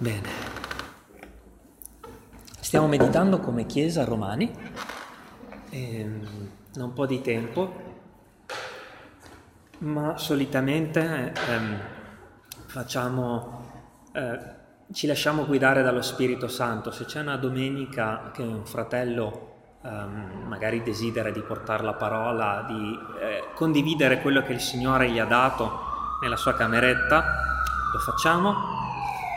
Bene. Stiamo meditando come Chiesa romani, ehm, da un po' di tempo, ma solitamente ehm, facciamo, eh, ci lasciamo guidare dallo Spirito Santo. Se c'è una domenica che un fratello ehm, magari desidera di portare la parola, di eh, condividere quello che il Signore gli ha dato nella sua cameretta, lo facciamo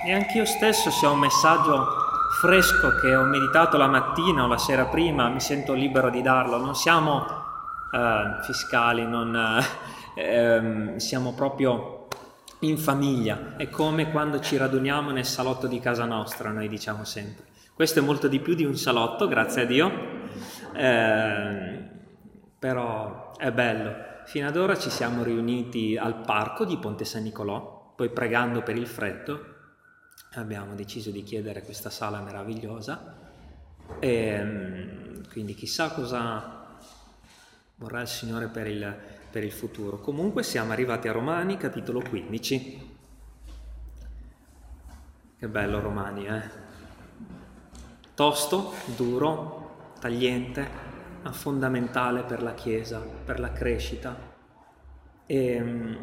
e anch'io stesso se ho un messaggio fresco che ho meditato la mattina o la sera prima, mi sento libero di darlo. Non siamo eh, fiscali, non, eh, siamo proprio in famiglia. È come quando ci raduniamo nel salotto di casa nostra, noi diciamo sempre. Questo è molto di più di un salotto, grazie a Dio, eh, però è bello. Fino ad ora ci siamo riuniti al parco di Ponte San Nicolò, poi pregando per il freddo abbiamo deciso di chiedere questa sala meravigliosa e mm, quindi chissà cosa vorrà il Signore per il, per il futuro. Comunque siamo arrivati a Romani, capitolo 15. Che bello Romani, eh? Tosto, duro, tagliente, ma fondamentale per la Chiesa, per la crescita. E mm,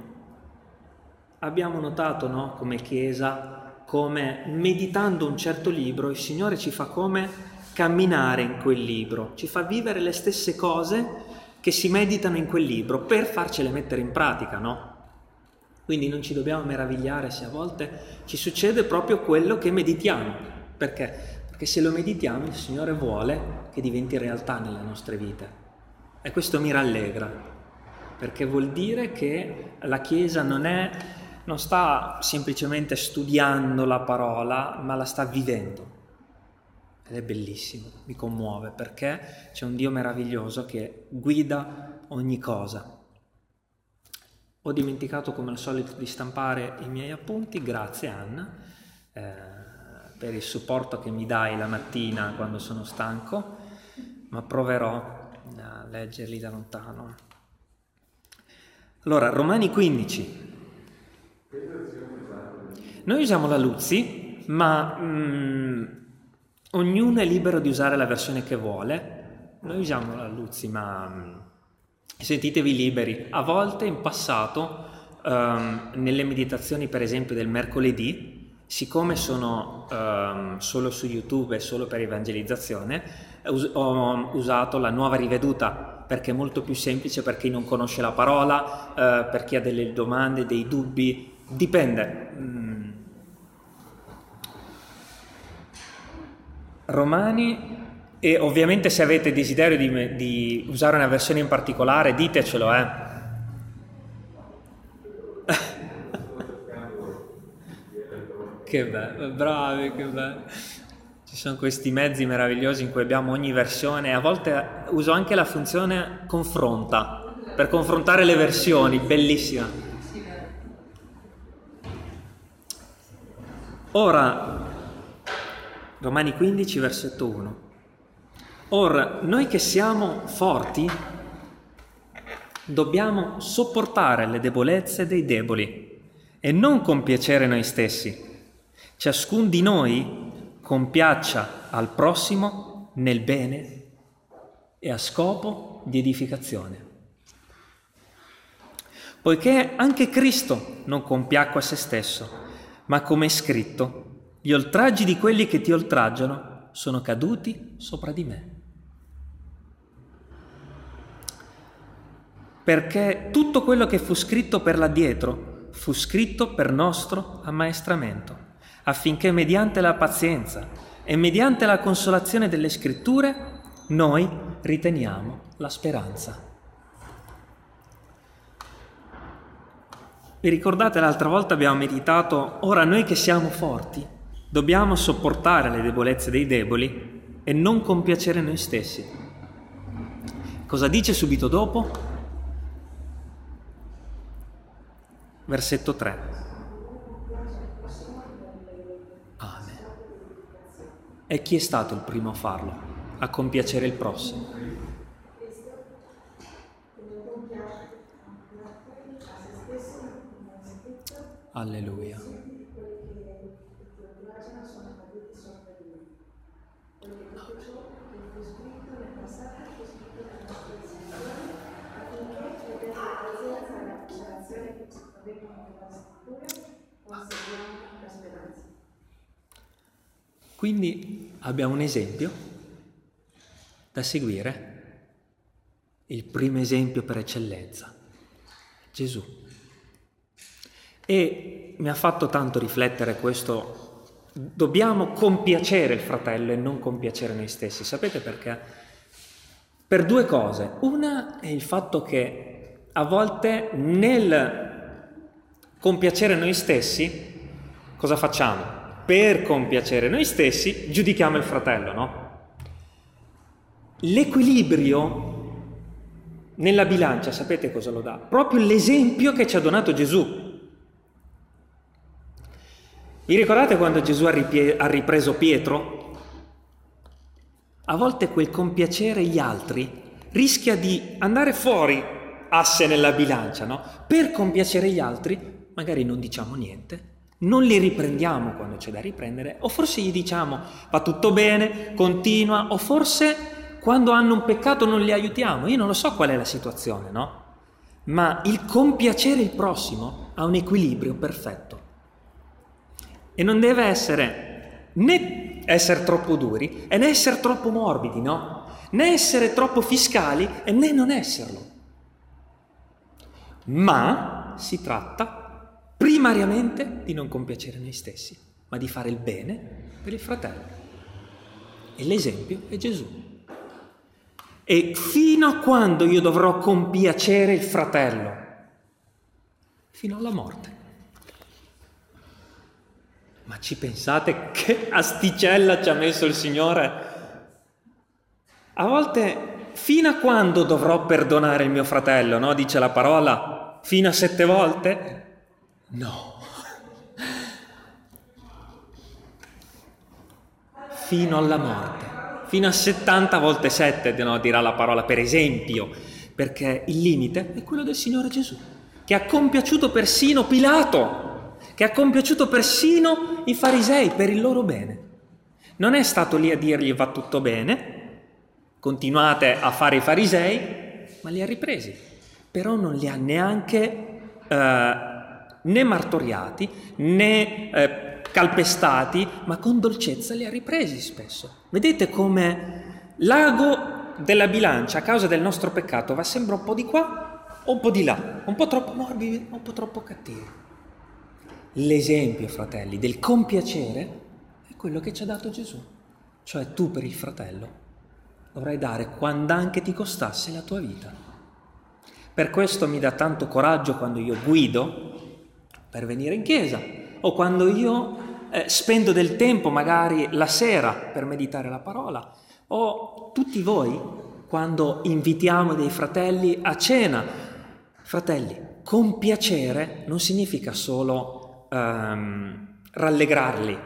abbiamo notato, no, come Chiesa come meditando un certo libro il Signore ci fa come camminare in quel libro, ci fa vivere le stesse cose che si meditano in quel libro per farcele mettere in pratica, no? Quindi non ci dobbiamo meravigliare se a volte ci succede proprio quello che meditiamo. Perché? Perché se lo meditiamo il Signore vuole che diventi realtà nelle nostre vite. E questo mi rallegra, perché vuol dire che la Chiesa non è non sta semplicemente studiando la parola, ma la sta vivendo. Ed è bellissimo, mi commuove perché c'è un Dio meraviglioso che guida ogni cosa. Ho dimenticato come al solito di stampare i miei appunti, grazie Anna eh, per il supporto che mi dai la mattina quando sono stanco, ma proverò a leggerli da lontano. Allora, Romani 15, noi usiamo la Luzzi, ma mm, ognuno è libero di usare la versione che vuole. Noi usiamo la Luzzi, ma mm, sentitevi liberi. A volte in passato, um, nelle meditazioni per esempio del mercoledì, siccome sono um, solo su YouTube e solo per evangelizzazione, us- ho usato la nuova riveduta perché è molto più semplice per chi non conosce la parola, uh, per chi ha delle domande, dei dubbi, dipende. Mm, Romani e ovviamente se avete desiderio di, di usare una versione in particolare ditecelo, eh. che bello, bravi, che bello. Ci sono questi mezzi meravigliosi in cui abbiamo ogni versione, a volte uso anche la funzione confronta, per confrontare le versioni, bellissima. Ora, Romani 15, versetto 1. Or, noi che siamo forti, dobbiamo sopportare le debolezze dei deboli e non compiacere noi stessi. Ciascun di noi compiaccia al prossimo nel bene e a scopo di edificazione. Poiché anche Cristo non compiacque a se stesso, ma come è scritto, gli oltraggi di quelli che ti oltraggiano sono caduti sopra di me. Perché tutto quello che fu scritto per l'addietro fu scritto per nostro ammaestramento, affinché mediante la pazienza e mediante la consolazione delle scritture noi riteniamo la speranza. Vi ricordate l'altra volta abbiamo meditato, ora noi che siamo forti, Dobbiamo sopportare le debolezze dei deboli e non compiacere noi stessi. Cosa dice subito dopo? Versetto 3. Amen. E chi è stato il primo a farlo? A compiacere il prossimo. Alleluia. Quindi abbiamo un esempio da seguire, il primo esempio per eccellenza, Gesù. E mi ha fatto tanto riflettere questo, dobbiamo compiacere il fratello e non compiacere noi stessi. Sapete perché? Per due cose. Una è il fatto che a volte nel compiacere noi stessi, cosa facciamo? per compiacere noi stessi, giudichiamo il fratello, no? L'equilibrio nella bilancia, sapete cosa lo dà? Proprio l'esempio che ci ha donato Gesù. Vi ricordate quando Gesù ha, ripie- ha ripreso Pietro? A volte quel compiacere gli altri rischia di andare fuori asse nella bilancia, no? Per compiacere gli altri magari non diciamo niente, non li riprendiamo quando c'è da riprendere, o forse gli diciamo va tutto bene, continua, o forse quando hanno un peccato non li aiutiamo. Io non lo so qual è la situazione, no? Ma il compiacere il prossimo ha un equilibrio perfetto. E non deve essere né essere troppo duri e né essere troppo morbidi, no? Né essere troppo fiscali e né non esserlo. Ma si tratta primariamente di non compiacere noi stessi, ma di fare il bene per il fratello. E l'esempio è Gesù. E fino a quando io dovrò compiacere il fratello? Fino alla morte. Ma ci pensate che asticella ci ha messo il Signore? A volte, fino a quando dovrò perdonare il mio fratello, no? Dice la parola, fino a sette volte? No. Fino alla morte, fino a 70 volte 7, no, dirà la parola per esempio, perché il limite è quello del Signore Gesù, che ha compiaciuto persino Pilato, che ha compiaciuto persino i farisei per il loro bene. Non è stato lì a dirgli va tutto bene, continuate a fare i farisei, ma li ha ripresi, però non li ha neanche... Eh, né martoriati né eh, calpestati, ma con dolcezza li ha ripresi spesso. Vedete come l'ago della bilancia a causa del nostro peccato va sempre un po' di qua o un po' di là, un po' troppo morbidi un po' troppo cattivi. L'esempio, fratelli, del compiacere è quello che ci ha dato Gesù, cioè tu per il fratello dovrai dare quando anche ti costasse la tua vita. Per questo mi dà tanto coraggio quando io guido per venire in chiesa o quando io eh, spendo del tempo magari la sera per meditare la parola o tutti voi quando invitiamo dei fratelli a cena. Fratelli, compiacere non significa solo ehm, rallegrarli,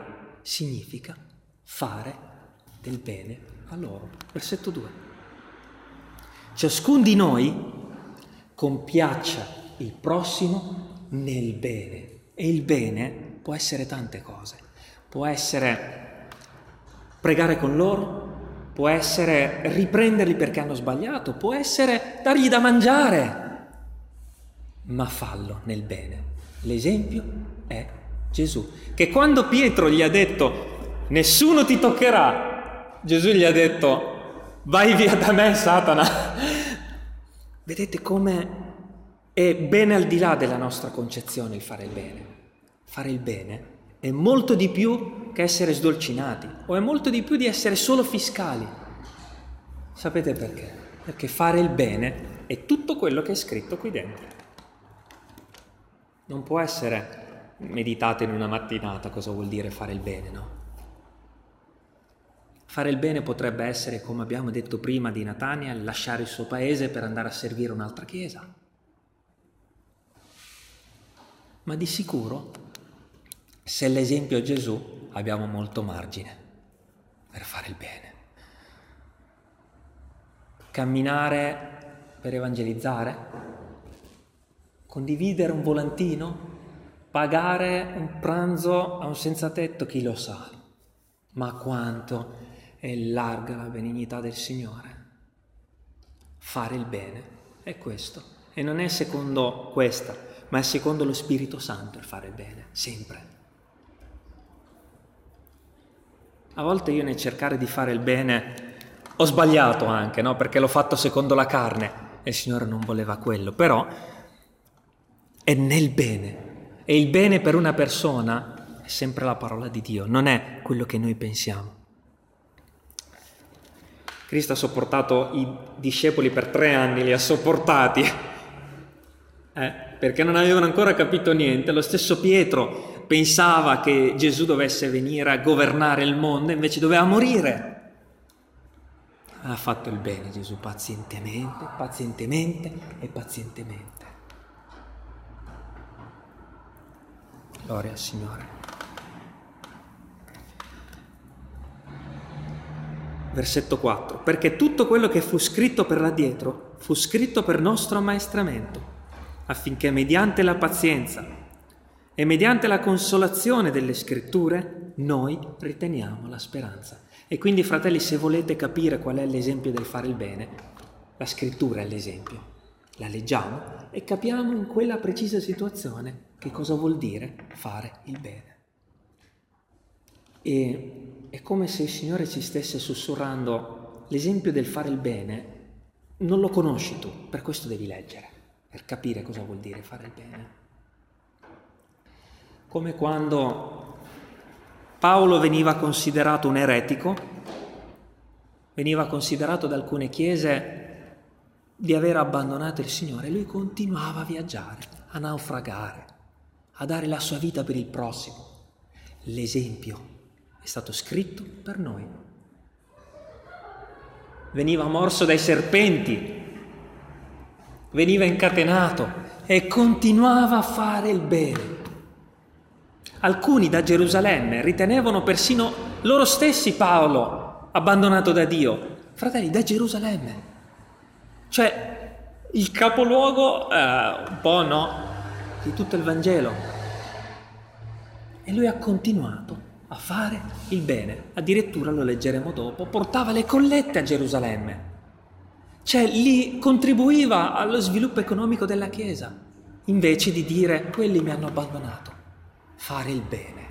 significa fare del bene a loro. Versetto 2. Ciascun di noi compiaccia il prossimo nel bene. E il bene può essere tante cose. Può essere pregare con loro, può essere riprenderli perché hanno sbagliato, può essere dargli da mangiare, ma fallo nel bene. L'esempio è Gesù, che quando Pietro gli ha detto nessuno ti toccherà, Gesù gli ha detto vai via da me Satana. Vedete come è ben al di là della nostra concezione il fare il bene. Fare il bene è molto di più che essere sdolcinati o è molto di più di essere solo fiscali. Sapete perché? Perché fare il bene è tutto quello che è scritto qui dentro. Non può essere meditato in una mattinata cosa vuol dire fare il bene, no? Fare il bene potrebbe essere, come abbiamo detto prima di Natania, lasciare il suo paese per andare a servire un'altra chiesa ma di sicuro, se l'esempio è Gesù, abbiamo molto margine per fare il bene. Camminare per evangelizzare, condividere un volantino, pagare un pranzo a un senza tetto, chi lo sa, ma quanto è larga la benignità del Signore. Fare il bene è questo e non è secondo questa ma è secondo lo Spirito Santo il fare bene, sempre. A volte io nel cercare di fare il bene ho sbagliato anche, no? Perché l'ho fatto secondo la carne e il Signore non voleva quello, però è nel bene. E il bene per una persona è sempre la parola di Dio, non è quello che noi pensiamo. Cristo ha sopportato i discepoli per tre anni, li ha sopportati, eh, perché non avevano ancora capito niente. Lo stesso Pietro pensava che Gesù dovesse venire a governare il mondo, invece doveva morire. Ha fatto il bene Gesù pazientemente, pazientemente e pazientemente. Gloria al Signore. versetto 4, perché tutto quello che fu scritto per là dietro fu scritto per nostro ammaestramento, affinché mediante la pazienza e mediante la consolazione delle scritture noi riteniamo la speranza. E quindi, fratelli, se volete capire qual è l'esempio del fare il bene, la scrittura è l'esempio. La leggiamo e capiamo in quella precisa situazione che cosa vuol dire fare il bene. E è come se il Signore ci stesse sussurrando l'esempio del fare il bene, non lo conosci tu, per questo devi leggere, per capire cosa vuol dire fare il bene. Come quando Paolo veniva considerato un eretico, veniva considerato da alcune chiese di aver abbandonato il Signore, lui continuava a viaggiare, a naufragare, a dare la sua vita per il prossimo. L'esempio è stato scritto per noi. Veniva morso dai serpenti, veniva incatenato e continuava a fare il bene. Alcuni da Gerusalemme ritenevano persino loro stessi Paolo abbandonato da Dio. Fratelli, da Gerusalemme. Cioè, il capoluogo, eh, un po' no, di tutto il Vangelo. E lui ha continuato a fare il bene. Addirittura, lo leggeremo dopo, portava le collette a Gerusalemme. Cioè lì contribuiva allo sviluppo economico della Chiesa, invece di dire quelli mi hanno abbandonato. Fare il bene.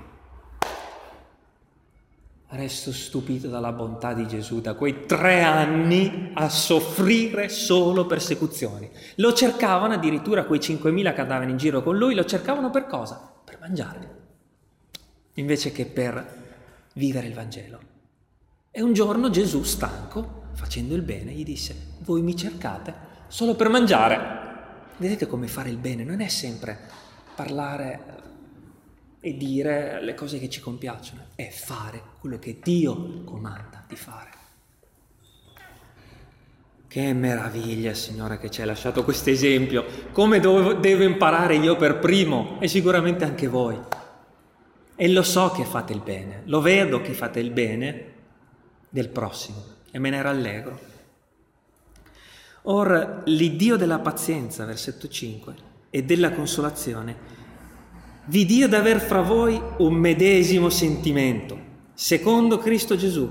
Resto stupito dalla bontà di Gesù, da quei tre anni a soffrire solo persecuzioni. Lo cercavano addirittura quei 5.000 che andavano in giro con lui, lo cercavano per cosa? Per mangiare invece che per vivere il Vangelo. E un giorno Gesù, stanco, facendo il bene, gli disse, voi mi cercate solo per mangiare. Vedete come fare il bene non è sempre parlare e dire le cose che ci compiacciono, è fare quello che Dio comanda di fare. Che meraviglia, Signore, che ci hai lasciato questo esempio. Come devo, devo imparare io per primo e sicuramente anche voi. E lo so che fate il bene, lo vedo che fate il bene del prossimo e me ne rallegro. Or l'Iddio della pazienza, versetto 5, e della consolazione, vi dia d'aver fra voi un medesimo sentimento, secondo Cristo Gesù,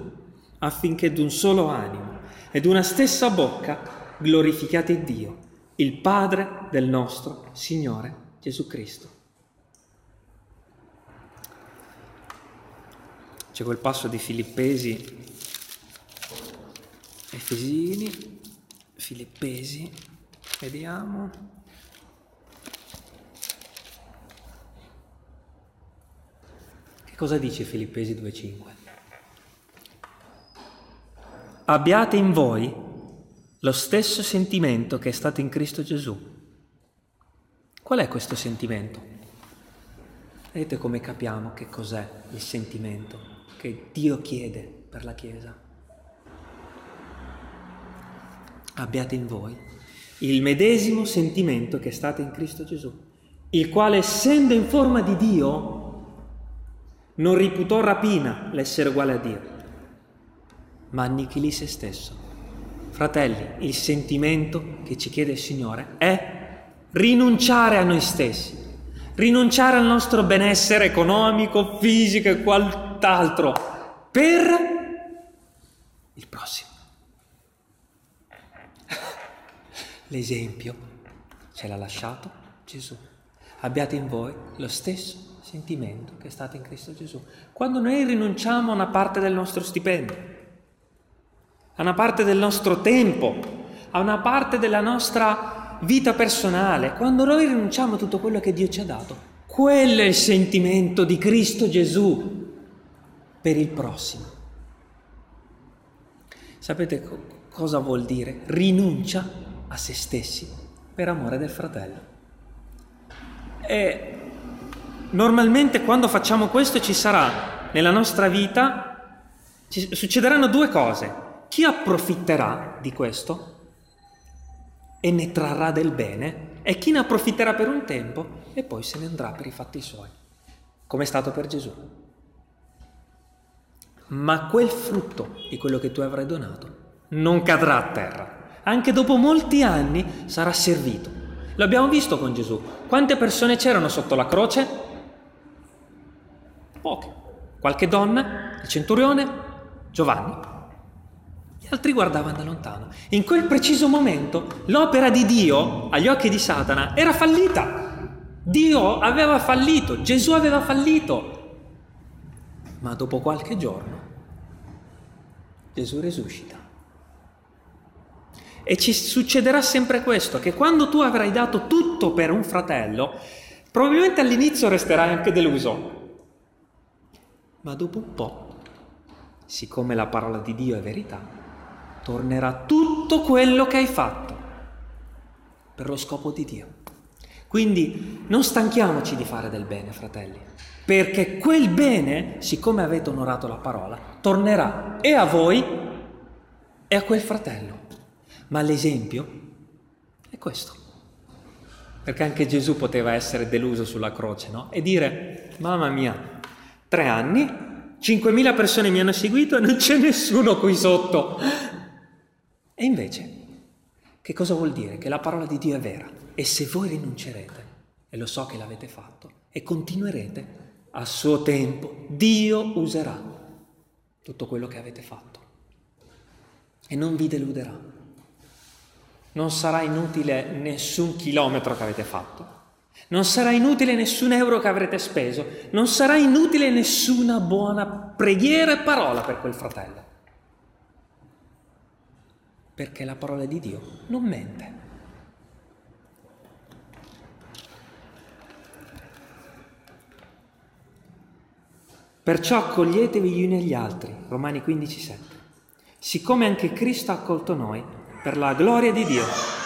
affinché d'un solo animo ed una stessa bocca glorificate Dio, il Padre del nostro Signore Gesù Cristo. C'è quel passo di Filippesi, Efesini, Filippesi, vediamo. Che cosa dice Filippesi 2.5? Abbiate in voi lo stesso sentimento che è stato in Cristo Gesù. Qual è questo sentimento? Vedete come capiamo che cos'è il sentimento? che Dio chiede per la Chiesa. Abbiate in voi il medesimo sentimento che è stato in Cristo Gesù, il quale essendo in forma di Dio non riputò rapina l'essere uguale a Dio, ma annichilì se stesso. Fratelli, il sentimento che ci chiede il Signore è rinunciare a noi stessi, rinunciare al nostro benessere economico, fisico e tutt'altro per il prossimo. L'esempio ce l'ha lasciato Gesù. Abbiate in voi lo stesso sentimento che è stato in Cristo Gesù. Quando noi rinunciamo a una parte del nostro stipendio, a una parte del nostro tempo, a una parte della nostra vita personale, quando noi rinunciamo a tutto quello che Dio ci ha dato, quello è il sentimento di Cristo Gesù per il prossimo. Sapete co- cosa vuol dire? Rinuncia a se stessi per amore del fratello. E normalmente quando facciamo questo ci sarà nella nostra vita, ci succederanno due cose. Chi approfitterà di questo e ne trarrà del bene e chi ne approfitterà per un tempo e poi se ne andrà per i fatti suoi, come è stato per Gesù. Ma quel frutto di quello che tu avrai donato non cadrà a terra. Anche dopo molti anni sarà servito. L'abbiamo visto con Gesù. Quante persone c'erano sotto la croce? Poche. Qualche donna, il centurione, Giovanni. Gli altri guardavano da lontano. In quel preciso momento l'opera di Dio agli occhi di Satana era fallita. Dio aveva fallito, Gesù aveva fallito. Ma dopo qualche giorno Gesù risuscita. E ci succederà sempre questo, che quando tu avrai dato tutto per un fratello, probabilmente all'inizio resterai anche deluso. Ma dopo un po', siccome la parola di Dio è verità, tornerà tutto quello che hai fatto per lo scopo di Dio. Quindi non stanchiamoci di fare del bene, fratelli, perché quel bene, siccome avete onorato la parola, tornerà e a voi e a quel fratello. Ma l'esempio è questo. Perché anche Gesù poteva essere deluso sulla croce, no? E dire, mamma mia, tre anni, 5.000 persone mi hanno seguito e non c'è nessuno qui sotto. E invece, che cosa vuol dire? Che la parola di Dio è vera e se voi rinuncerete, e lo so che l'avete fatto, e continuerete, a suo tempo Dio userà tutto quello che avete fatto e non vi deluderà. Non sarà inutile nessun chilometro che avete fatto, non sarà inutile nessun euro che avrete speso, non sarà inutile nessuna buona preghiera e parola per quel fratello. Perché la parola di Dio non mente. Perciò accoglietevi gli uni agli altri, Romani 15,7, siccome anche Cristo ha accolto noi per la gloria di Dio.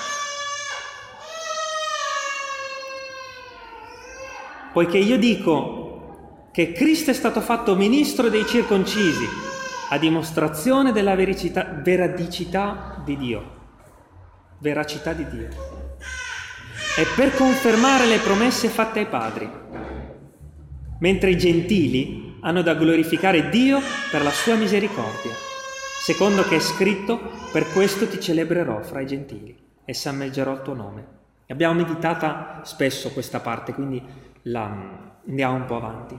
Poiché io dico che Cristo è stato fatto ministro dei circoncisi, a dimostrazione della vericità, veradicità di Dio, veracità di Dio, e per confermare le promesse fatte ai padri, mentre i gentili hanno da glorificare Dio per la sua misericordia, secondo che è scritto, per questo ti celebrerò fra i gentili e sammeggerò il tuo nome. Abbiamo meditata spesso questa parte, quindi la andiamo un po' avanti.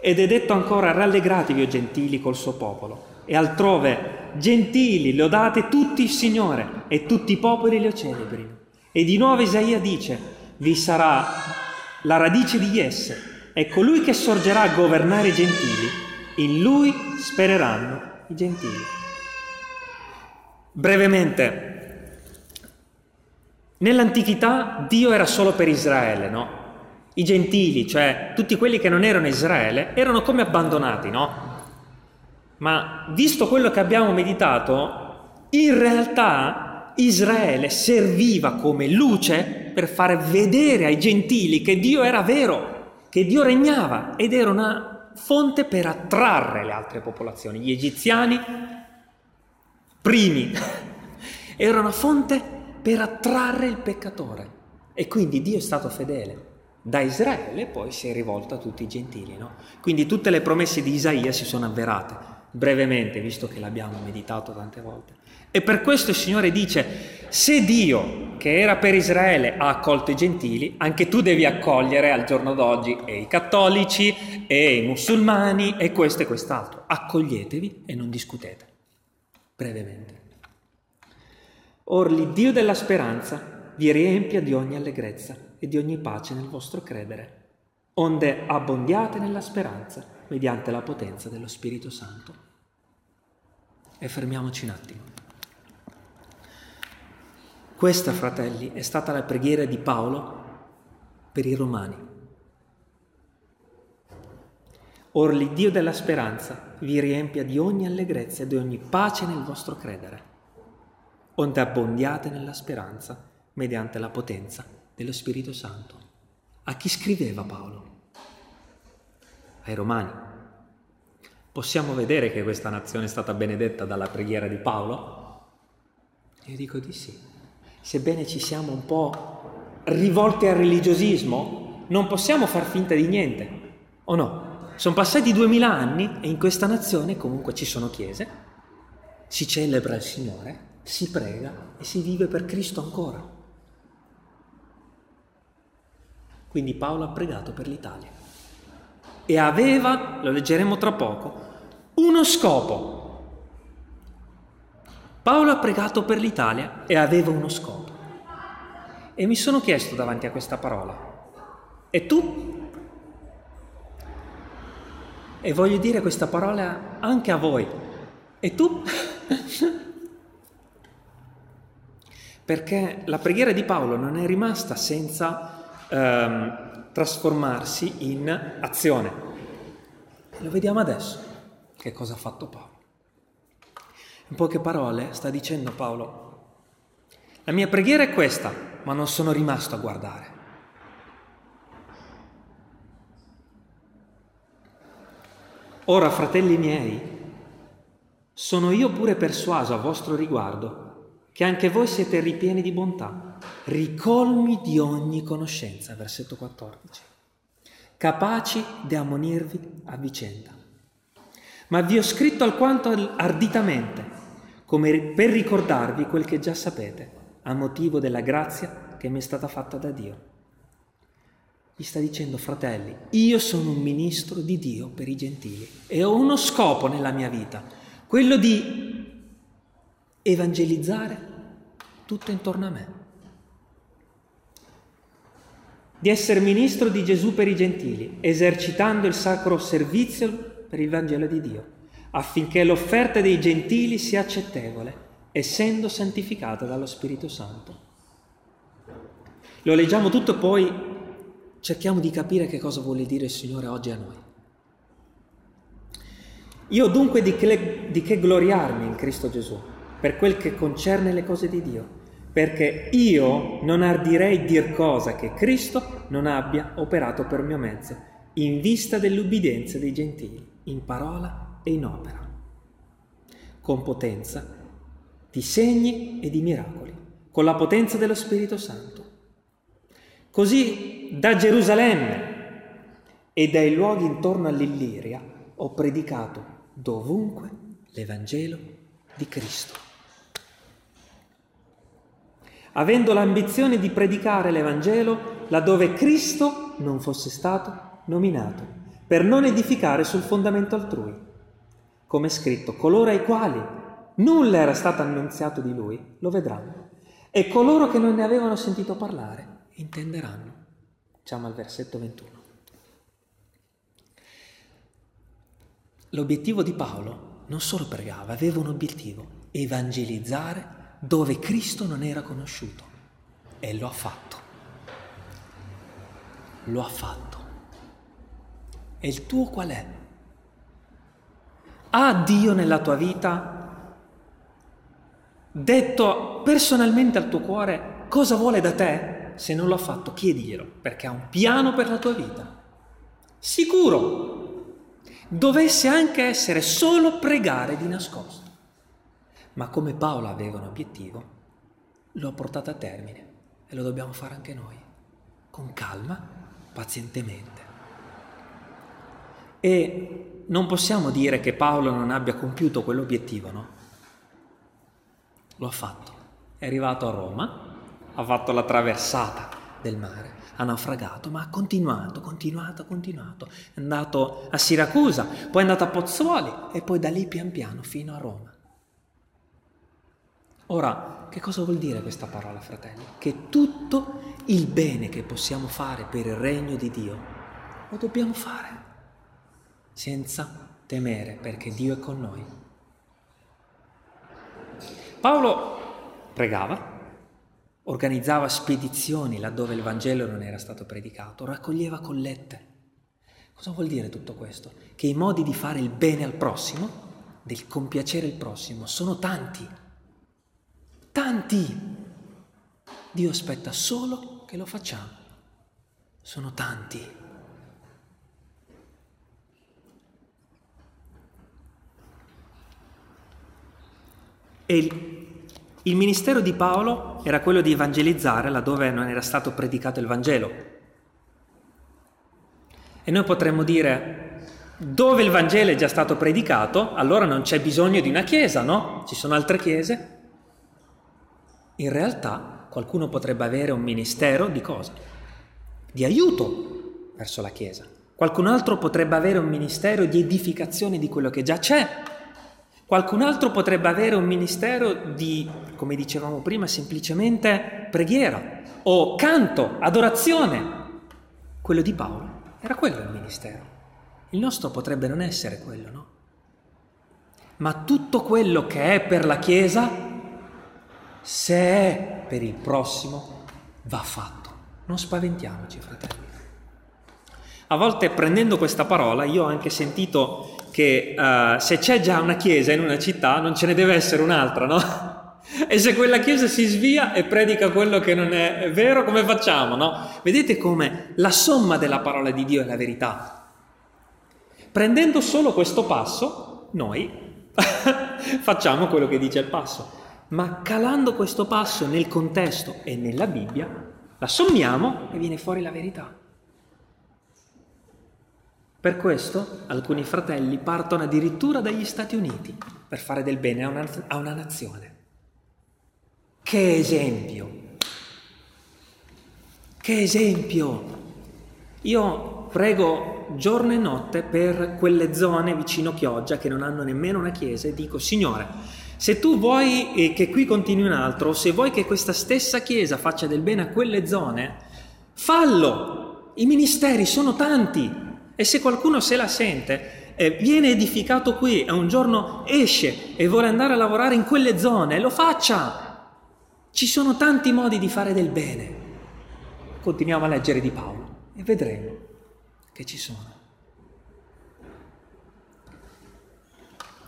Ed è detto ancora, rallegratevi o gentili col suo popolo. E altrove, gentili, lodate tutti il Signore e tutti i popoli lo celebrino. E di nuovo Isaia dice, vi sarà la radice di esse è colui che sorgerà a governare i gentili, in lui spereranno i gentili. Brevemente, nell'antichità Dio era solo per Israele, no? I gentili, cioè tutti quelli che non erano Israele, erano come abbandonati, no? Ma visto quello che abbiamo meditato, in realtà Israele serviva come luce per fare vedere ai gentili che Dio era vero che Dio regnava ed era una fonte per attrarre le altre popolazioni. Gli egiziani, primi, era una fonte per attrarre il peccatore. E quindi Dio è stato fedele. Da Israele poi si è rivolto a tutti i gentili. No? Quindi tutte le promesse di Isaia si sono avverate, brevemente, visto che l'abbiamo meditato tante volte. E per questo il Signore dice, se Dio, che era per Israele, ha accolto i gentili, anche tu devi accogliere al giorno d'oggi e i cattolici e i musulmani e questo e quest'altro. Accoglietevi e non discutete. Brevemente. Or l'Iddio della speranza vi riempia di ogni allegrezza e di ogni pace nel vostro credere, onde abbondiate nella speranza mediante la potenza dello Spirito Santo. E fermiamoci un attimo. Questa, fratelli, è stata la preghiera di Paolo per i romani. Or l'Iddio della speranza vi riempia di ogni allegrezza e di ogni pace nel vostro credere, onde abbondiate nella speranza mediante la potenza dello Spirito Santo. A chi scriveva Paolo? Ai Romani. Possiamo vedere che questa nazione è stata benedetta dalla preghiera di Paolo? Io dico di sì. Sebbene ci siamo un po' rivolti al religiosismo, non possiamo far finta di niente, o no? Sono passati duemila anni e in questa nazione comunque ci sono chiese, si celebra il Signore, si prega e si vive per Cristo ancora. Quindi Paolo ha pregato per l'Italia e aveva, lo leggeremo tra poco, uno scopo. Paolo ha pregato per l'Italia e aveva uno scopo. E mi sono chiesto davanti a questa parola, e tu e voglio dire questa parola anche a voi. E tu? Perché la preghiera di Paolo non è rimasta senza ehm, trasformarsi in azione. Lo vediamo adesso che cosa ha fatto Paolo. In poche parole sta dicendo Paolo, la mia preghiera è questa, ma non sono rimasto a guardare. Ora, fratelli miei, sono io pure persuaso a vostro riguardo che anche voi siete ripieni di bontà, ricolmi di ogni conoscenza, versetto 14, capaci di ammonirvi a vicenda. Ma vi ho scritto alquanto arditamente, come per ricordarvi quel che già sapete, a motivo della grazia che mi è stata fatta da Dio gli sta dicendo, fratelli, io sono un ministro di Dio per i gentili e ho uno scopo nella mia vita, quello di evangelizzare tutto intorno a me. Di essere ministro di Gesù per i gentili, esercitando il sacro servizio per il Vangelo di Dio, affinché l'offerta dei gentili sia accettevole, essendo santificata dallo Spirito Santo. Lo leggiamo tutto poi cerchiamo di capire che cosa vuole dire il Signore oggi a noi. Io dunque di che, di che gloriarmi in Cristo Gesù, per quel che concerne le cose di Dio, perché io non ardirei dir cosa che Cristo non abbia operato per mio mezzo, in vista dell'ubbidienza dei gentili, in parola e in opera, con potenza di segni e di miracoli, con la potenza dello Spirito Santo Così da Gerusalemme e dai luoghi intorno all'Illiria ho predicato dovunque l'Evangelo di Cristo. Avendo l'ambizione di predicare l'Evangelo laddove Cristo non fosse stato nominato, per non edificare sul fondamento altrui. Come è scritto, coloro ai quali nulla era stato annunziato di lui lo vedranno, e coloro che non ne avevano sentito parlare intenderanno. Diciamo al versetto 21. L'obiettivo di Paolo non solo pregava, aveva un obiettivo, evangelizzare dove Cristo non era conosciuto. E lo ha fatto. Lo ha fatto. E il tuo qual è? Ha Dio nella tua vita detto personalmente al tuo cuore cosa vuole da te? se non l'ha fatto, chiediglielo, perché ha un piano per la tua vita. Sicuro. Dovesse anche essere solo pregare di nascosto. Ma come Paolo aveva un obiettivo, lo ha portato a termine e lo dobbiamo fare anche noi, con calma, pazientemente. E non possiamo dire che Paolo non abbia compiuto quell'obiettivo, no? Lo ha fatto. È arrivato a Roma, ha fatto la traversata del mare, ha naufragato, ma ha continuato, continuato, continuato. È andato a Siracusa, poi è andato a Pozzuoli e poi da lì pian piano fino a Roma. Ora, che cosa vuol dire questa parola, fratelli? Che tutto il bene che possiamo fare per il regno di Dio lo dobbiamo fare, senza temere, perché Dio è con noi. Paolo pregava, organizzava spedizioni laddove il Vangelo non era stato predicato, raccoglieva collette. Cosa vuol dire tutto questo? Che i modi di fare il bene al prossimo, del compiacere il prossimo, sono tanti. Tanti. Dio aspetta solo che lo facciamo. Sono tanti. E il, il ministero di Paolo era quello di evangelizzare laddove non era stato predicato il Vangelo. E noi potremmo dire, dove il Vangelo è già stato predicato, allora non c'è bisogno di una chiesa, no? Ci sono altre chiese. In realtà qualcuno potrebbe avere un ministero di cosa? Di aiuto verso la chiesa. Qualcun altro potrebbe avere un ministero di edificazione di quello che già c'è Qualcun altro potrebbe avere un ministero di, come dicevamo prima, semplicemente preghiera o canto, adorazione. Quello di Paolo era quello il ministero. Il nostro potrebbe non essere quello, no? Ma tutto quello che è per la Chiesa, se è per il prossimo, va fatto. Non spaventiamoci, fratelli. A volte prendendo questa parola io ho anche sentito che uh, se c'è già una chiesa in una città non ce ne deve essere un'altra, no? E se quella chiesa si svia e predica quello che non è vero, come facciamo, no? Vedete come la somma della parola di Dio è la verità. Prendendo solo questo passo, noi facciamo quello che dice il passo, ma calando questo passo nel contesto e nella Bibbia, la sommiamo e viene fuori la verità. Per questo alcuni fratelli partono addirittura dagli Stati Uniti per fare del bene a una, a una nazione. Che esempio! Che esempio! Io prego giorno e notte per quelle zone vicino Chioggia che non hanno nemmeno una chiesa e dico, Signore, se tu vuoi eh, che qui continui un altro, se vuoi che questa stessa chiesa faccia del bene a quelle zone, fallo! I ministeri sono tanti, e se qualcuno se la sente, eh, viene edificato qui e un giorno esce e vuole andare a lavorare in quelle zone, lo faccia. Ci sono tanti modi di fare del bene. Continuiamo a leggere di Paolo e vedremo che ci sono.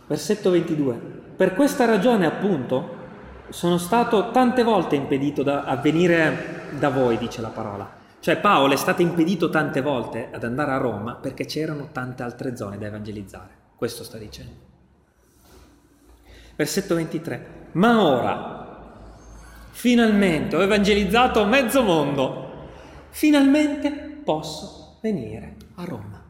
Versetto 22. Per questa ragione, appunto, sono stato tante volte impedito da, venire da voi, dice la parola cioè Paolo è stato impedito tante volte ad andare a Roma perché c'erano tante altre zone da evangelizzare. Questo sta dicendo. Versetto 23. Ma ora, finalmente ho evangelizzato mezzo mondo, finalmente posso venire a Roma.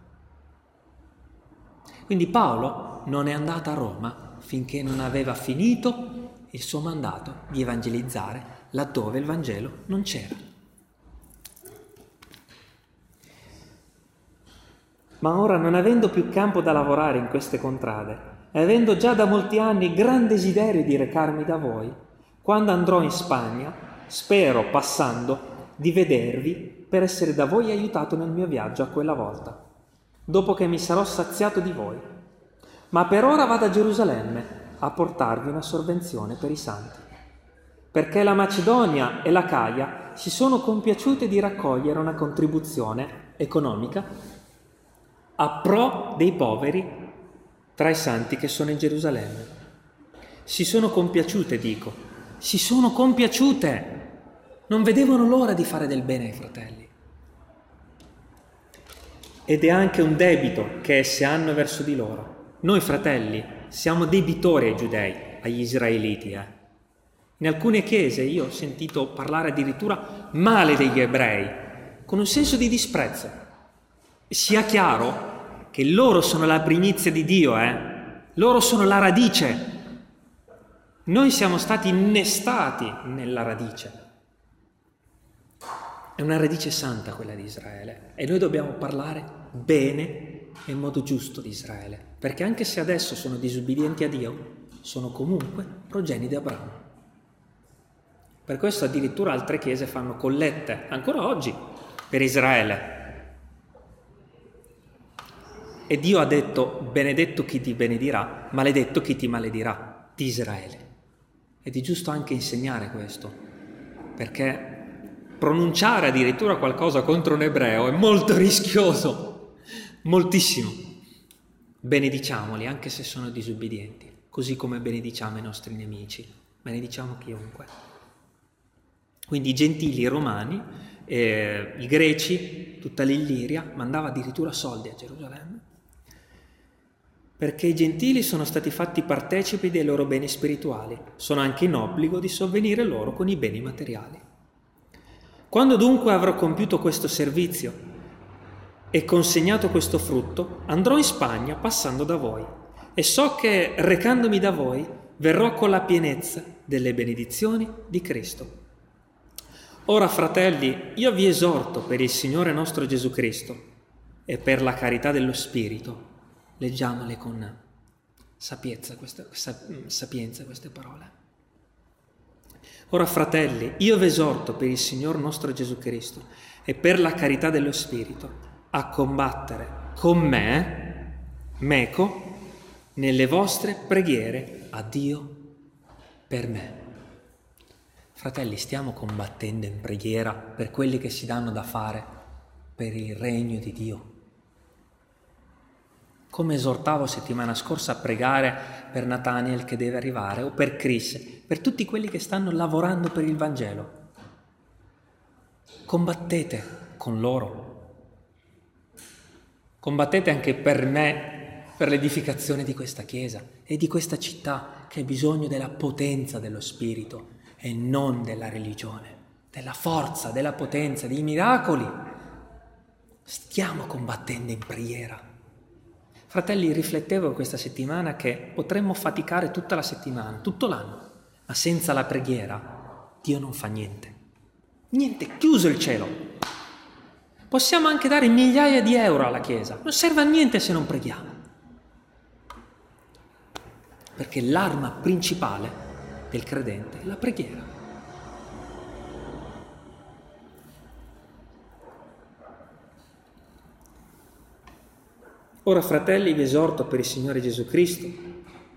Quindi Paolo non è andato a Roma finché non aveva finito il suo mandato di evangelizzare laddove il Vangelo non c'era. Ma ora, non avendo più campo da lavorare in queste contrade, e avendo già da molti anni gran desiderio di recarmi da voi, quando andrò in Spagna, spero, passando, di vedervi per essere da voi aiutato nel mio viaggio a quella volta, dopo che mi sarò saziato di voi. Ma per ora vado a Gerusalemme a portarvi una sovvenzione per i santi, perché la Macedonia e la Caia si sono compiaciute di raccogliere una contribuzione economica a pro dei poveri tra i santi che sono in Gerusalemme. Si sono compiaciute, dico, si sono compiaciute, non vedevano l'ora di fare del bene ai fratelli. Ed è anche un debito che esse hanno verso di loro. Noi fratelli siamo debitori ai giudei, agli israeliti. Eh. In alcune chiese io ho sentito parlare addirittura male degli ebrei, con un senso di disprezzo sia chiaro che loro sono la primizia di Dio, eh? loro sono la radice. Noi siamo stati innestati nella radice. È una radice santa quella di Israele e noi dobbiamo parlare bene e in modo giusto di Israele, perché anche se adesso sono disubbidienti a Dio, sono comunque progeni di Abramo. Per questo addirittura altre chiese fanno collette, ancora oggi, per Israele, E Dio ha detto, benedetto chi ti benedirà, maledetto chi ti maledirà, di Israele. Ed è giusto anche insegnare questo, perché pronunciare addirittura qualcosa contro un ebreo è molto rischioso, moltissimo. Benediciamoli anche se sono disubbidienti, così come benediciamo i nostri nemici, benediciamo chiunque. Quindi i gentili i romani, eh, i greci, tutta l'Illiria mandava addirittura soldi a Gerusalemme perché i gentili sono stati fatti partecipi dei loro beni spirituali, sono anche in obbligo di sovvenire loro con i beni materiali. Quando dunque avrò compiuto questo servizio e consegnato questo frutto, andrò in Spagna passando da voi e so che recandomi da voi verrò con la pienezza delle benedizioni di Cristo. Ora, fratelli, io vi esorto per il Signore nostro Gesù Cristo e per la carità dello Spirito, leggiamole con sapienza queste, sapienza queste parole. Ora fratelli, io vi esorto per il Signore nostro Gesù Cristo e per la carità dello Spirito a combattere con me, meco, nelle vostre preghiere a Dio per me. Fratelli, stiamo combattendo in preghiera per quelli che si danno da fare per il regno di Dio come esortavo settimana scorsa a pregare per Nathaniel che deve arrivare o per Chris, per tutti quelli che stanno lavorando per il Vangelo. Combattete con loro. Combattete anche per me, per l'edificazione di questa Chiesa e di questa città che ha bisogno della potenza dello Spirito e non della religione, della forza, della potenza, dei miracoli. Stiamo combattendo in preghiera. Fratelli, riflettevo questa settimana che potremmo faticare tutta la settimana, tutto l'anno, ma senza la preghiera Dio non fa niente. Niente, chiuso il cielo. Possiamo anche dare migliaia di euro alla Chiesa, non serve a niente se non preghiamo. Perché l'arma principale del credente è la preghiera. Ora fratelli vi esorto per il Signore Gesù Cristo,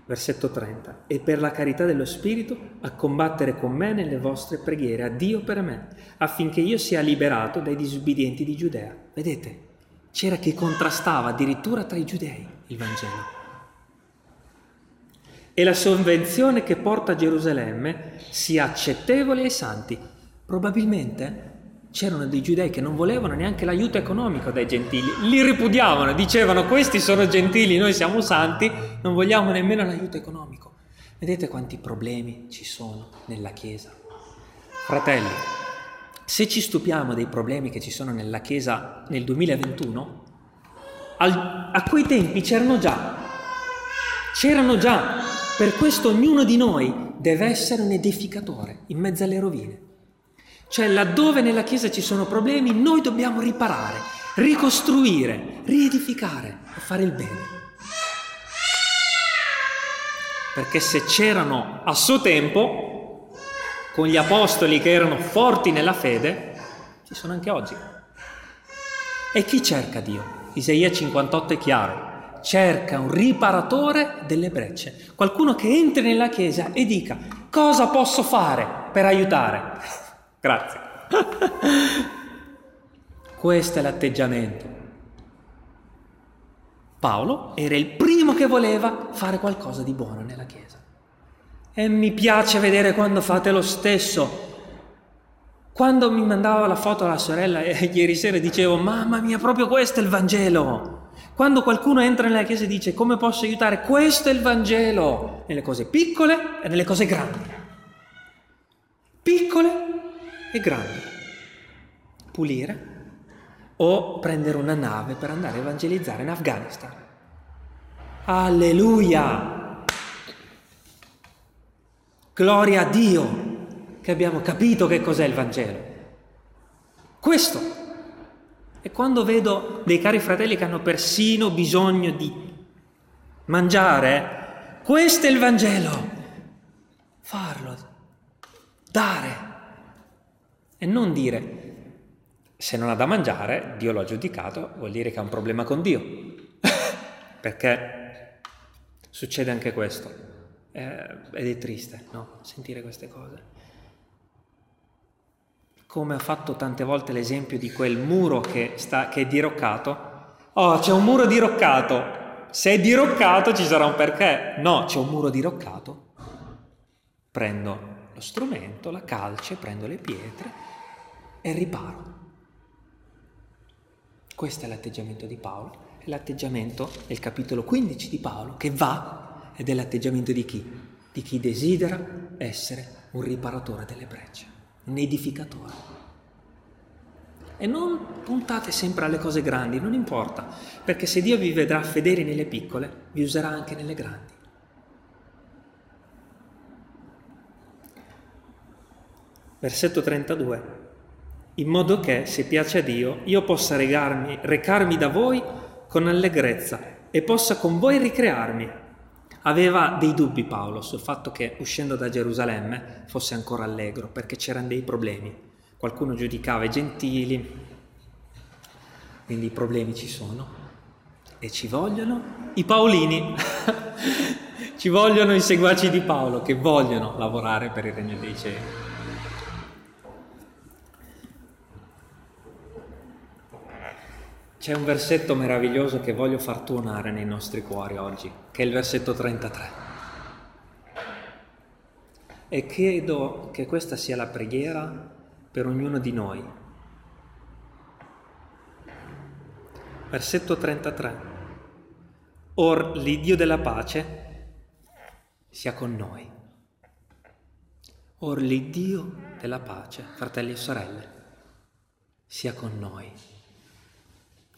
versetto 30, e per la carità dello Spirito a combattere con me nelle vostre preghiere a Dio per me, affinché io sia liberato dai disubbidienti di Giudea. Vedete, c'era chi contrastava addirittura tra i giudei il Vangelo. E la sovvenzione che porta a Gerusalemme sia accettevole ai santi. Probabilmente c'erano dei giudei che non volevano neanche l'aiuto economico dai gentili, li ripudiavano, dicevano questi sono gentili, noi siamo santi, non vogliamo nemmeno l'aiuto economico. Vedete quanti problemi ci sono nella Chiesa. Fratelli, se ci stupiamo dei problemi che ci sono nella Chiesa nel 2021, al, a quei tempi c'erano già, c'erano già, per questo ognuno di noi deve essere un edificatore in mezzo alle rovine. Cioè laddove nella Chiesa ci sono problemi, noi dobbiamo riparare, ricostruire, riedificare fare il bene. Perché se c'erano a suo tempo, con gli apostoli che erano forti nella fede, ci sono anche oggi. E chi cerca Dio? Isaia 58 è chiaro, cerca un riparatore delle brecce, qualcuno che entri nella Chiesa e dica cosa posso fare per aiutare. Grazie. Questo è l'atteggiamento. Paolo era il primo che voleva fare qualcosa di buono nella Chiesa. E mi piace vedere quando fate lo stesso. Quando mi mandava la foto alla sorella eh, ieri sera dicevo, mamma mia, proprio questo è il Vangelo. Quando qualcuno entra nella Chiesa e dice, come posso aiutare? Questo è il Vangelo. Nelle cose piccole e nelle cose grandi. Piccole e grandi. Pulire o prendere una nave per andare a evangelizzare in Afghanistan. Alleluia! Gloria a Dio che abbiamo capito che cos'è il Vangelo. Questo. E quando vedo dei cari fratelli che hanno persino bisogno di mangiare, questo è il Vangelo. Farlo, dare. E non dire, se non ha da mangiare, Dio lo ha giudicato, vuol dire che ha un problema con Dio. perché succede anche questo eh, ed è triste no? sentire queste cose. Come ha fatto tante volte l'esempio di quel muro che, sta, che è diroccato. Oh, c'è un muro diroccato. Se è diroccato ci sarà un perché. No, c'è un muro diroccato. Prendo lo strumento, la calce, prendo le pietre e riparo. Questo è l'atteggiamento di Paolo, è l'atteggiamento del capitolo 15 di Paolo che va ed è l'atteggiamento di chi? Di chi desidera essere un riparatore delle brecce, un edificatore. E non puntate sempre alle cose grandi, non importa, perché se Dio vi vedrà fedeli nelle piccole, vi userà anche nelle grandi. Versetto 32 in modo che, se piace a Dio, io possa regarmi, recarmi da voi con allegrezza e possa con voi ricrearmi. Aveva dei dubbi Paolo sul fatto che uscendo da Gerusalemme fosse ancora allegro, perché c'erano dei problemi. Qualcuno giudicava i gentili, quindi i problemi ci sono e ci vogliono i Paolini, ci vogliono i seguaci di Paolo che vogliono lavorare per il regno dei cieli. C'è un versetto meraviglioso che voglio far tuonare nei nostri cuori oggi, che è il versetto 33. E chiedo che questa sia la preghiera per ognuno di noi. Versetto 33. Or l'Iddio della pace sia con noi. Or l'Iddio della pace, fratelli e sorelle, sia con noi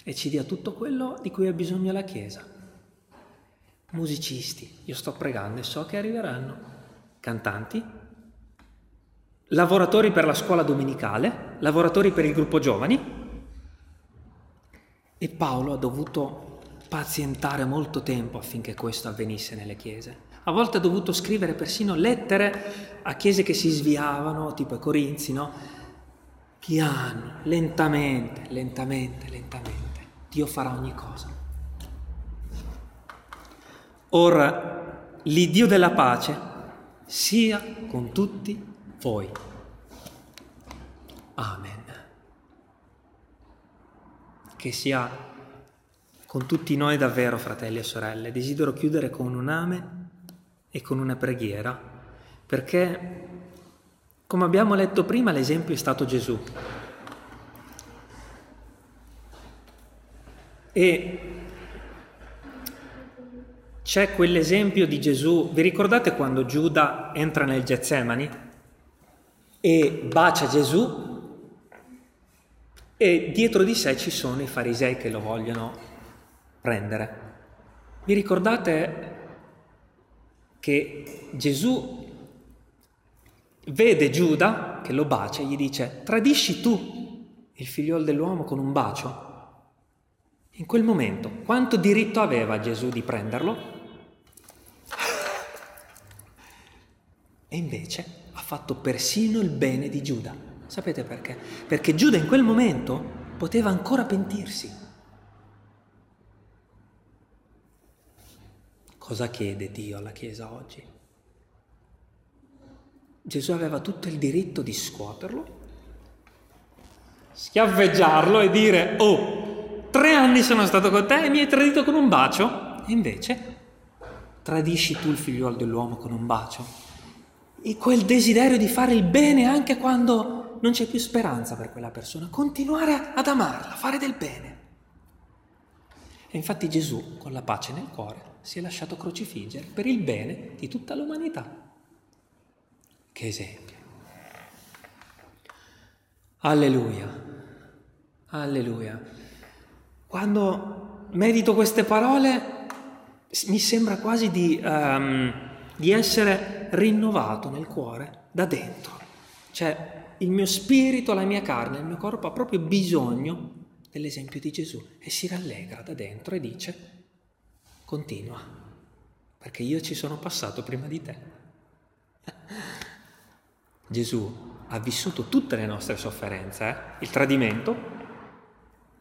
e ci dia tutto quello di cui ha bisogno la Chiesa. Musicisti, io sto pregando e so che arriveranno. Cantanti, lavoratori per la scuola domenicale, lavoratori per il gruppo giovani. E Paolo ha dovuto pazientare molto tempo affinché questo avvenisse nelle chiese. A volte ha dovuto scrivere persino lettere a chiese che si sviavano, tipo i Corinzi, no? Piano, lentamente, lentamente, lentamente. Dio farà ogni cosa. Ora l'Iddio della pace sia con tutti voi. Amen. Che sia con tutti noi davvero, fratelli e sorelle. Desidero chiudere con un amen e con una preghiera, perché, come abbiamo letto prima, l'esempio è stato Gesù. E c'è quell'esempio di Gesù, vi ricordate quando Giuda entra nel Getsemani e bacia Gesù e dietro di sé ci sono i farisei che lo vogliono prendere. Vi ricordate che Gesù vede Giuda che lo bacia e gli dice tradisci tu il figliolo dell'uomo con un bacio? In quel momento, quanto diritto aveva Gesù di prenderlo? E invece ha fatto persino il bene di Giuda. Sapete perché? Perché Giuda in quel momento poteva ancora pentirsi. Cosa chiede Dio alla Chiesa oggi? Gesù aveva tutto il diritto di scuoterlo, schiaffeggiarlo e dire, oh, tre anni sono stato con te e mi hai tradito con un bacio. E invece tradisci tu il figliuolo dell'uomo con un bacio. E quel desiderio di fare il bene anche quando non c'è più speranza per quella persona. Continuare ad amarla, fare del bene. E infatti Gesù, con la pace nel cuore, si è lasciato crocifiggere per il bene di tutta l'umanità. Che esempio. Alleluia. Alleluia. Quando medito queste parole mi sembra quasi di, um, di essere rinnovato nel cuore da dentro. Cioè il mio spirito, la mia carne, il mio corpo ha proprio bisogno dell'esempio di Gesù e si rallegra da dentro e dice continua, perché io ci sono passato prima di te. Gesù ha vissuto tutte le nostre sofferenze, eh? il tradimento,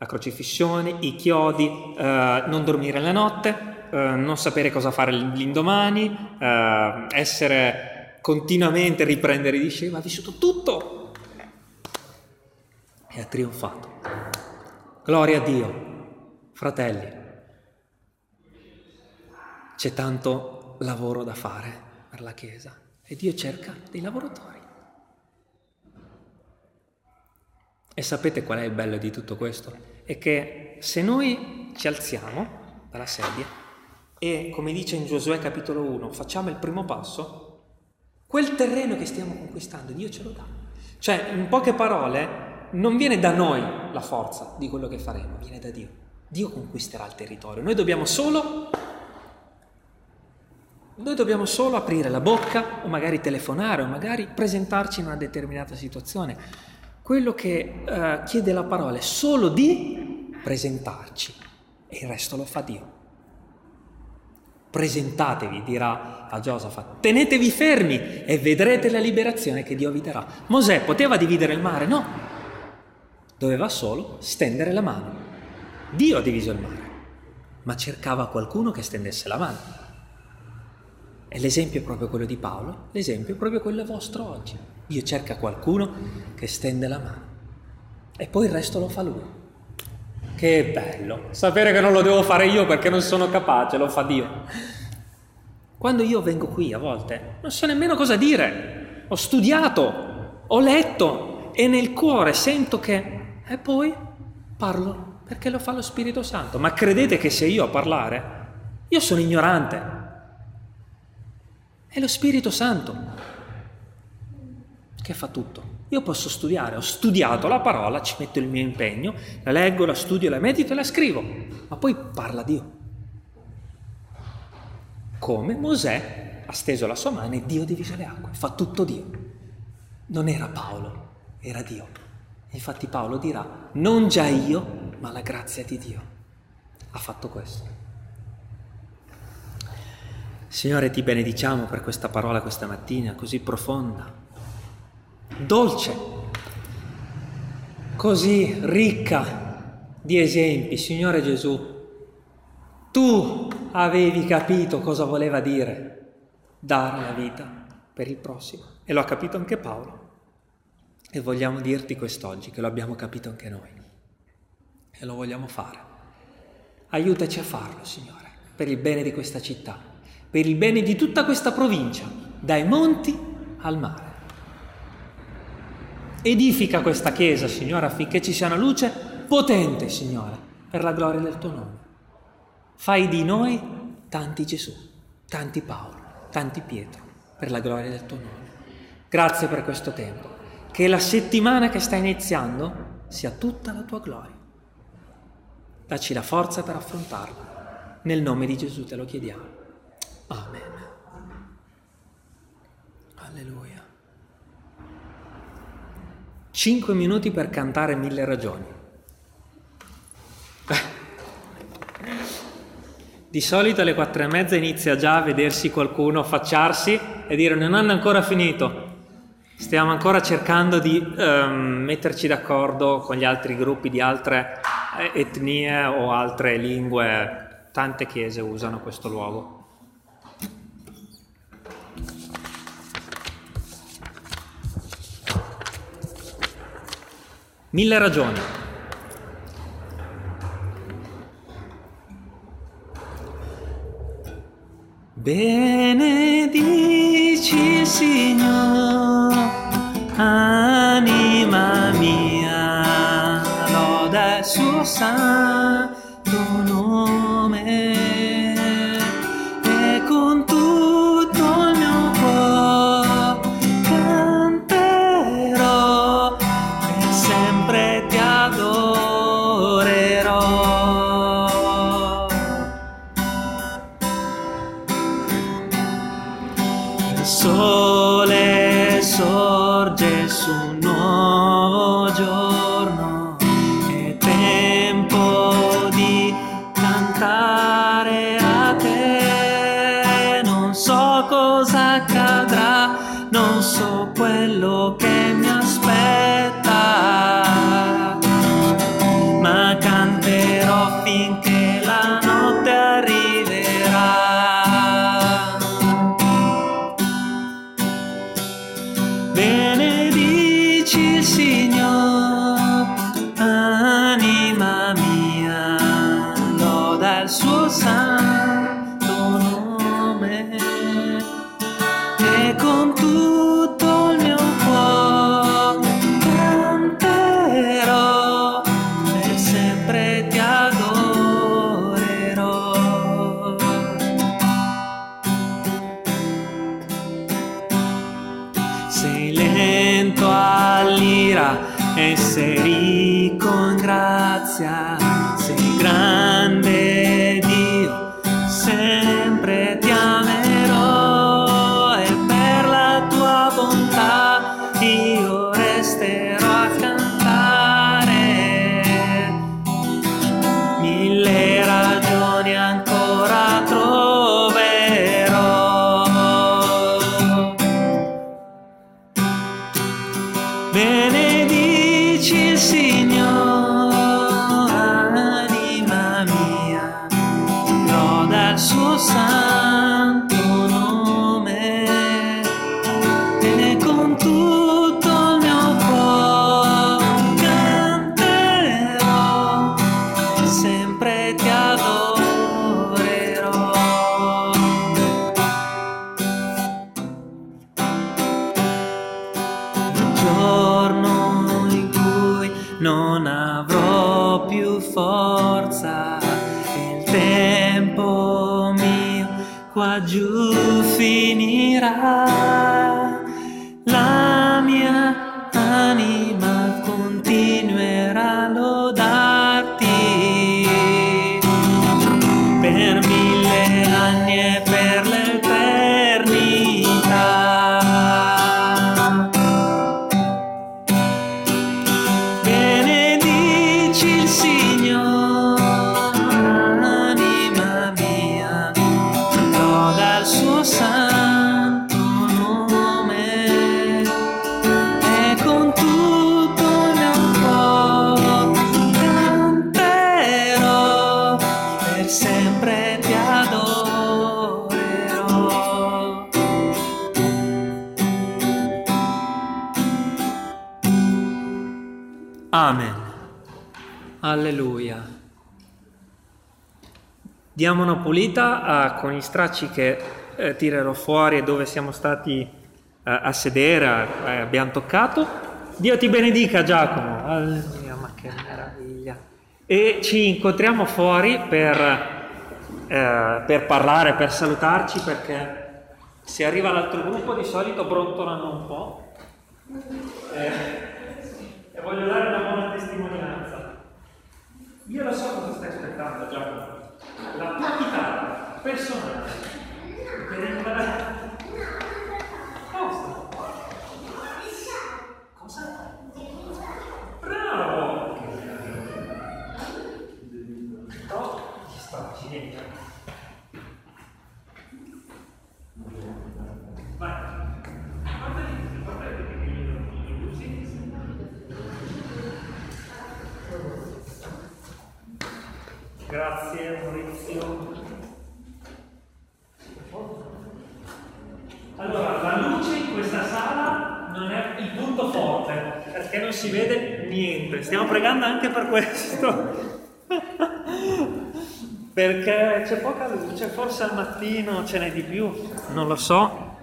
la crocifissione, i chiodi, eh, non dormire la notte, eh, non sapere cosa fare l'indomani, eh, essere continuamente riprendere i discepoli, ha vissuto tutto e ha trionfato. Gloria a Dio, fratelli. C'è tanto lavoro da fare per la Chiesa e Dio cerca dei lavoratori. E sapete qual è il bello di tutto questo? È che se noi ci alziamo dalla sedia e, come dice in Giosuè capitolo 1, facciamo il primo passo, quel terreno che stiamo conquistando Dio ce lo dà. Cioè, in poche parole, non viene da noi la forza di quello che faremo, viene da Dio. Dio conquisterà il territorio. Noi dobbiamo solo noi dobbiamo solo aprire la bocca o magari telefonare o magari presentarci in una determinata situazione. Quello che uh, chiede la parola è solo di presentarci e il resto lo fa Dio. Presentatevi, dirà a Giosafat, tenetevi fermi e vedrete la liberazione che Dio vi darà. Mosè poteva dividere il mare? No, doveva solo stendere la mano. Dio ha diviso il mare, ma cercava qualcuno che stendesse la mano. E l'esempio è proprio quello di Paolo, l'esempio è proprio quello vostro oggi. Dio cerca qualcuno che stende la mano e poi il resto lo fa lui. Che bello, sapere che non lo devo fare io perché non sono capace, lo fa Dio. Quando io vengo qui a volte non so nemmeno cosa dire, ho studiato, ho letto e nel cuore sento che... e poi parlo perché lo fa lo Spirito Santo. Ma credete che se io a parlare, io sono ignorante, è lo Spirito Santo che fa tutto. Io posso studiare, ho studiato la parola, ci metto il mio impegno, la leggo, la studio, la medito e la scrivo, ma poi parla Dio. Come Mosè ha steso la sua mano e Dio divise le acque, fa tutto Dio. Non era Paolo, era Dio. Infatti Paolo dirà, non già io, ma la grazia di Dio ha fatto questo. Signore, ti benediciamo per questa parola questa mattina così profonda, dolce, così ricca di esempi. Signore Gesù, tu avevi capito cosa voleva dire dare la vita per il prossimo e lo ha capito anche Paolo. E vogliamo dirti quest'oggi che lo abbiamo capito anche noi e lo vogliamo fare. Aiutaci a farlo, Signore, per il bene di questa città per il bene di tutta questa provincia, dai monti al mare. Edifica questa chiesa, Signore, affinché ci sia una luce potente, Signore, per la gloria del tuo nome. Fai di noi tanti Gesù, tanti Paolo, tanti Pietro, per la gloria del tuo nome. Grazie per questo tempo. Che la settimana che sta iniziando sia tutta la tua gloria. Dacci la forza per affrontarla. Nel nome di Gesù te lo chiediamo. Amen. Alleluia. Cinque minuti per cantare mille ragioni. Di solito alle quattro e mezza inizia già a vedersi qualcuno affacciarsi e dire non hanno ancora finito. Stiamo ancora cercando di um, metterci d'accordo con gli altri gruppi di altre eh, etnie o altre lingue. Tante chiese usano questo luogo. Mille ragioni. Benedici Signore, anima mia, loda il suo santo finché la notte arriverà. Amen. Alleluia. Diamo una pulita a- con gli stracci che eh, tirerò fuori e dove siamo stati eh, a sedere, eh, abbiamo toccato. Dio ti benedica Giacomo. Alleluia, ma che meraviglia. E ci incontriamo fuori per, eh, per parlare, per salutarci perché se arriva l'altro gruppo di solito brontolano un po'. E voglio dare una buona testimonianza. Io lo so cosa stai aspettando, Giacomo. La tua chitarra personale per imparare. Cosa? Cosa? Bravo! No, ci sta, ci entra. Vai. Guardali, guardali che li usi. Grazie Maurizio. Allora, la luce in questa sala non è il punto forte, perché non si vede niente. Stiamo pregando anche per questo. perché c'è poca luce, forse al mattino ce n'è di più, non lo so.